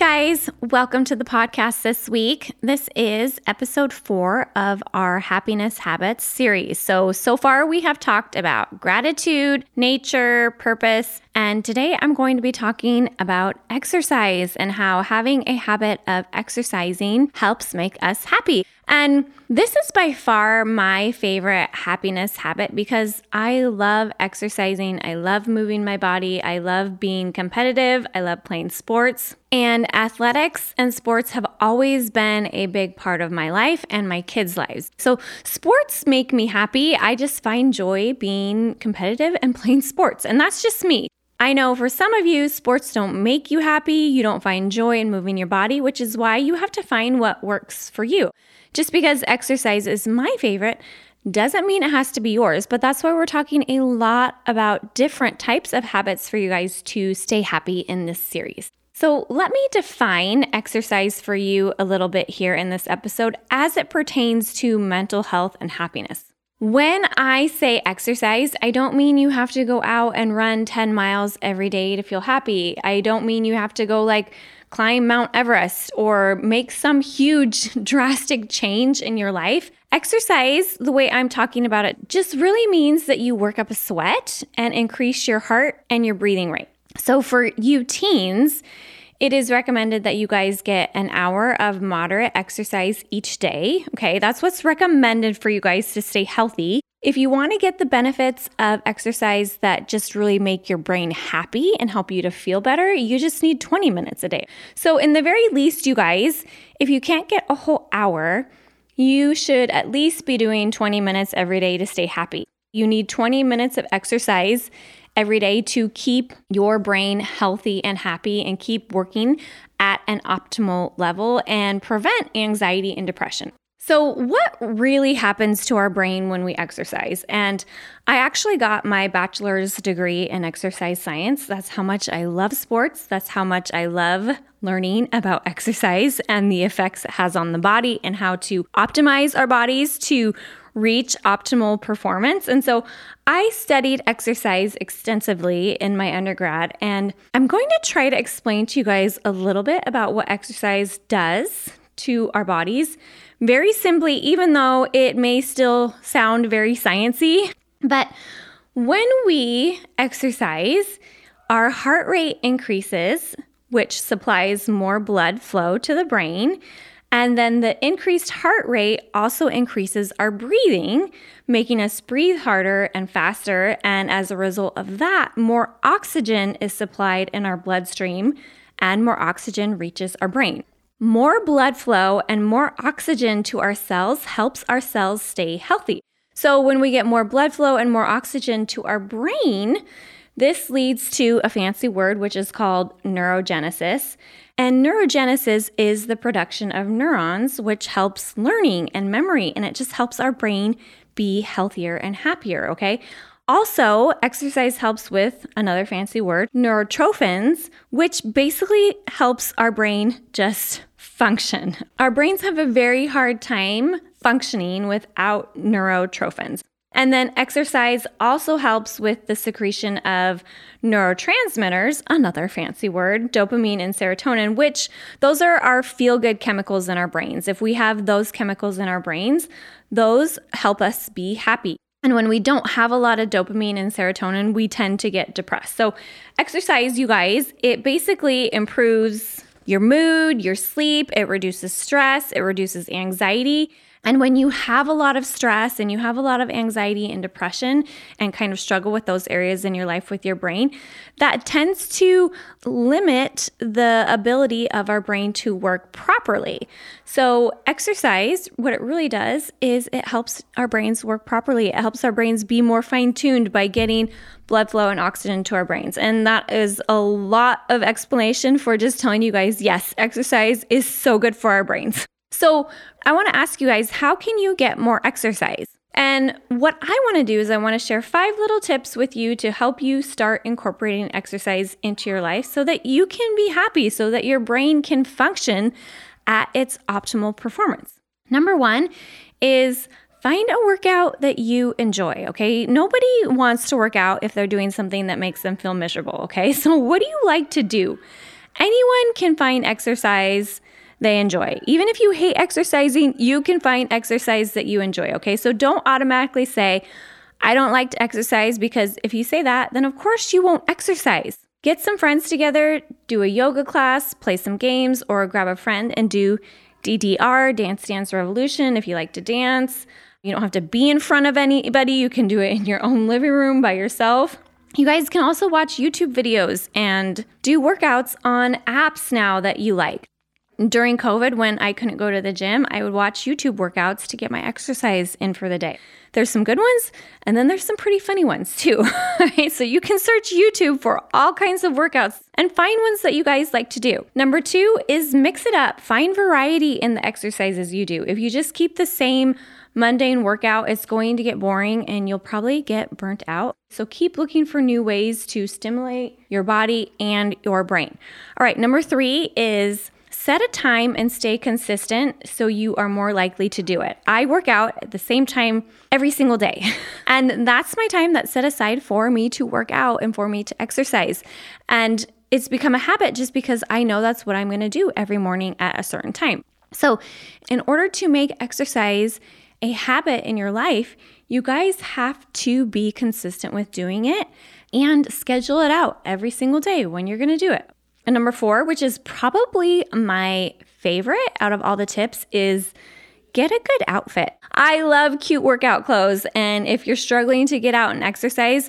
Guys, welcome to the podcast this week. This is episode four of our happiness habits series. So, so far we have talked about gratitude, nature, purpose, and today I'm going to be talking about exercise and how having a habit of exercising helps make us happy. And this is by far my favorite happiness habit because I love exercising. I love moving my body. I love being competitive. I love playing sports. And athletics and sports have always been a big part of my life and my kids' lives. So, sports make me happy. I just find joy being competitive and playing sports. And that's just me. I know for some of you, sports don't make you happy. You don't find joy in moving your body, which is why you have to find what works for you. Just because exercise is my favorite doesn't mean it has to be yours, but that's why we're talking a lot about different types of habits for you guys to stay happy in this series. So, let me define exercise for you a little bit here in this episode as it pertains to mental health and happiness. When I say exercise, I don't mean you have to go out and run 10 miles every day to feel happy. I don't mean you have to go like climb Mount Everest or make some huge drastic change in your life. Exercise, the way I'm talking about it, just really means that you work up a sweat and increase your heart and your breathing rate. So for you teens, it is recommended that you guys get an hour of moderate exercise each day. Okay, that's what's recommended for you guys to stay healthy. If you want to get the benefits of exercise that just really make your brain happy and help you to feel better, you just need 20 minutes a day. So, in the very least, you guys, if you can't get a whole hour, you should at least be doing 20 minutes every day to stay happy. You need 20 minutes of exercise every day to keep your brain healthy and happy and keep working at an optimal level and prevent anxiety and depression. So, what really happens to our brain when we exercise? And I actually got my bachelor's degree in exercise science. That's how much I love sports. That's how much I love learning about exercise and the effects it has on the body and how to optimize our bodies to reach optimal performance. And so I studied exercise extensively in my undergrad, and I'm going to try to explain to you guys a little bit about what exercise does to our bodies very simply, even though it may still sound very sciency. But when we exercise, our heart rate increases, which supplies more blood flow to the brain. And then the increased heart rate also increases our breathing, making us breathe harder and faster. And as a result of that, more oxygen is supplied in our bloodstream and more oxygen reaches our brain. More blood flow and more oxygen to our cells helps our cells stay healthy. So, when we get more blood flow and more oxygen to our brain, this leads to a fancy word which is called neurogenesis. And neurogenesis is the production of neurons, which helps learning and memory, and it just helps our brain be healthier and happier, okay? Also, exercise helps with another fancy word, neurotrophins, which basically helps our brain just function. Our brains have a very hard time functioning without neurotrophins. And then exercise also helps with the secretion of neurotransmitters, another fancy word, dopamine and serotonin, which those are our feel good chemicals in our brains. If we have those chemicals in our brains, those help us be happy. And when we don't have a lot of dopamine and serotonin, we tend to get depressed. So, exercise, you guys, it basically improves your mood, your sleep, it reduces stress, it reduces anxiety. And when you have a lot of stress and you have a lot of anxiety and depression and kind of struggle with those areas in your life with your brain, that tends to limit the ability of our brain to work properly. So, exercise, what it really does is it helps our brains work properly. It helps our brains be more fine tuned by getting blood flow and oxygen to our brains. And that is a lot of explanation for just telling you guys yes, exercise is so good for our brains. So, I want to ask you guys how can you get more exercise? And what I want to do is, I want to share five little tips with you to help you start incorporating exercise into your life so that you can be happy, so that your brain can function at its optimal performance. Number one is find a workout that you enjoy, okay? Nobody wants to work out if they're doing something that makes them feel miserable, okay? So, what do you like to do? Anyone can find exercise they enjoy. Even if you hate exercising, you can find exercise that you enjoy, okay? So don't automatically say, I don't like to exercise because if you say that, then of course you won't exercise. Get some friends together, do a yoga class, play some games, or grab a friend and do DDR, Dance Dance Revolution, if you like to dance. You don't have to be in front of anybody. You can do it in your own living room by yourself. You guys can also watch YouTube videos and do workouts on apps now that you like during COVID, when I couldn't go to the gym, I would watch YouTube workouts to get my exercise in for the day. There's some good ones, and then there's some pretty funny ones too. right? So you can search YouTube for all kinds of workouts and find ones that you guys like to do. Number two is mix it up, find variety in the exercises you do. If you just keep the same mundane workout, it's going to get boring and you'll probably get burnt out. So keep looking for new ways to stimulate your body and your brain. All right, number three is set a time and stay consistent so you are more likely to do it. I work out at the same time every single day. And that's my time that's set aside for me to work out and for me to exercise. And it's become a habit just because I know that's what I'm going to do every morning at a certain time. So, in order to make exercise a habit in your life, you guys have to be consistent with doing it and schedule it out every single day when you're going to do it. And number four, which is probably my favorite out of all the tips, is get a good outfit. I love cute workout clothes. And if you're struggling to get out and exercise,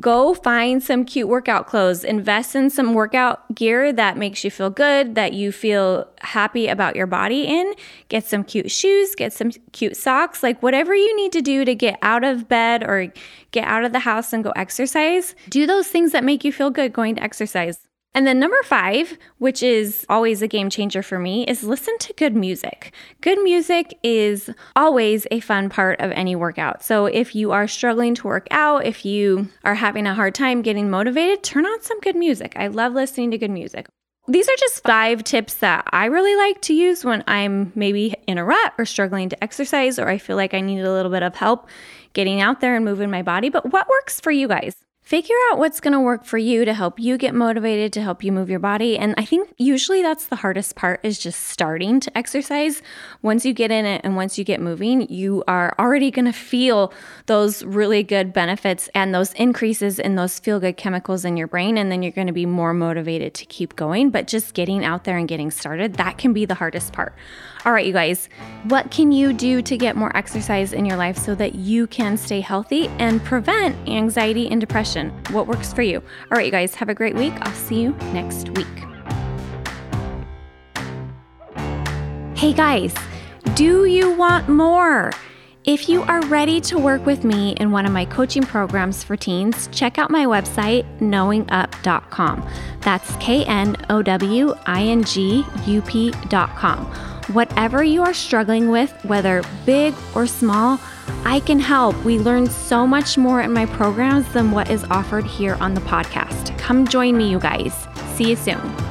go find some cute workout clothes. Invest in some workout gear that makes you feel good, that you feel happy about your body in. Get some cute shoes, get some cute socks, like whatever you need to do to get out of bed or get out of the house and go exercise. Do those things that make you feel good going to exercise. And then number five, which is always a game changer for me, is listen to good music. Good music is always a fun part of any workout. So if you are struggling to work out, if you are having a hard time getting motivated, turn on some good music. I love listening to good music. These are just five tips that I really like to use when I'm maybe in a rut or struggling to exercise or I feel like I need a little bit of help getting out there and moving my body. But what works for you guys? Figure out what's going to work for you to help you get motivated to help you move your body. And i think usually that's the hardest part is just starting to exercise. Once you get in it and once you get moving you are already going to feel those really good benefits and those increases in those feel good chemicals in your brain and then you're going to be more motivated to keep going. But just getting out there and getting started that can be the hardest part. All right, you guys, what can you do to get more exercise in your life so that you can stay healthy and prevent anxiety and depression? What works for you? All right, you guys, have a great week. I'll see you next week. Hey, guys, do you want more? If you are ready to work with me in one of my coaching programs for teens, check out my website, knowingup.com. That's K N O W I N G U P.com. Whatever you are struggling with, whether big or small, I can help. We learn so much more in my programs than what is offered here on the podcast. Come join me, you guys. See you soon.